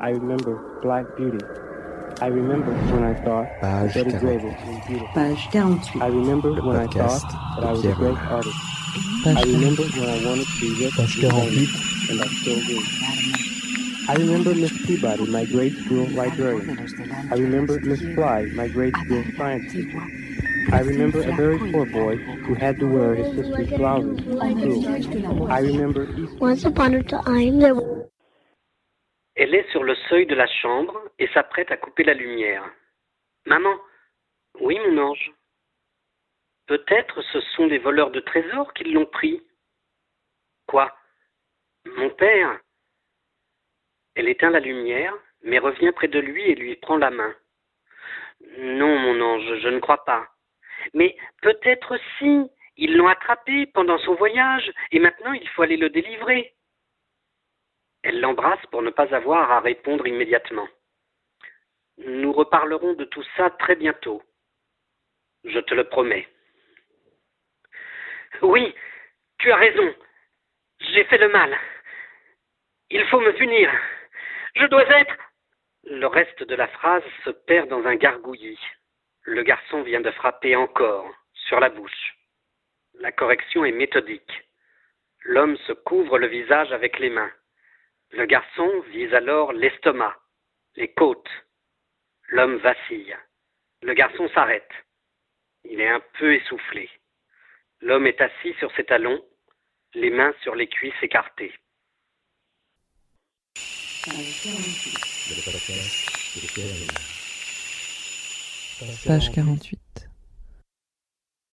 I remember Black Beauty. I remember when I thought Page Betty Grable was beautiful. Page 48. I remember Le when I thought that I was a Pierre great Roy. artist. I remember when I wanted to be rich Page and 48. and I still do. I remember Miss Peabody, my grade school librarian. I remember Miss Fly, my grade school science teacher. I remember a very poor boy who had to wear his sister's blouses to school. I remember Once upon a time, there was Elle est sur le seuil de la chambre et s'apprête à couper la lumière. Maman Oui, mon ange. Peut-être ce sont des voleurs de trésors qui l'ont pris. Quoi? Mon père Elle éteint la lumière, mais revient près de lui et lui prend la main. Non, mon ange, je ne crois pas. Mais peut-être si. Ils l'ont attrapé pendant son voyage et maintenant il faut aller le délivrer. Elle l'embrasse pour ne pas avoir à répondre immédiatement. Nous reparlerons de tout ça très bientôt. Je te le promets. Oui, tu as raison. J'ai fait le mal. Il faut me punir. Je dois être. Le reste de la phrase se perd dans un gargouillis. Le garçon vient de frapper encore sur la bouche. La correction est méthodique. L'homme se couvre le visage avec les mains. Le garçon vise alors l'estomac, les côtes. L'homme vacille. Le garçon s'arrête. Il est un peu essoufflé. L'homme est assis sur ses talons, les mains sur les cuisses écartées. Page 48.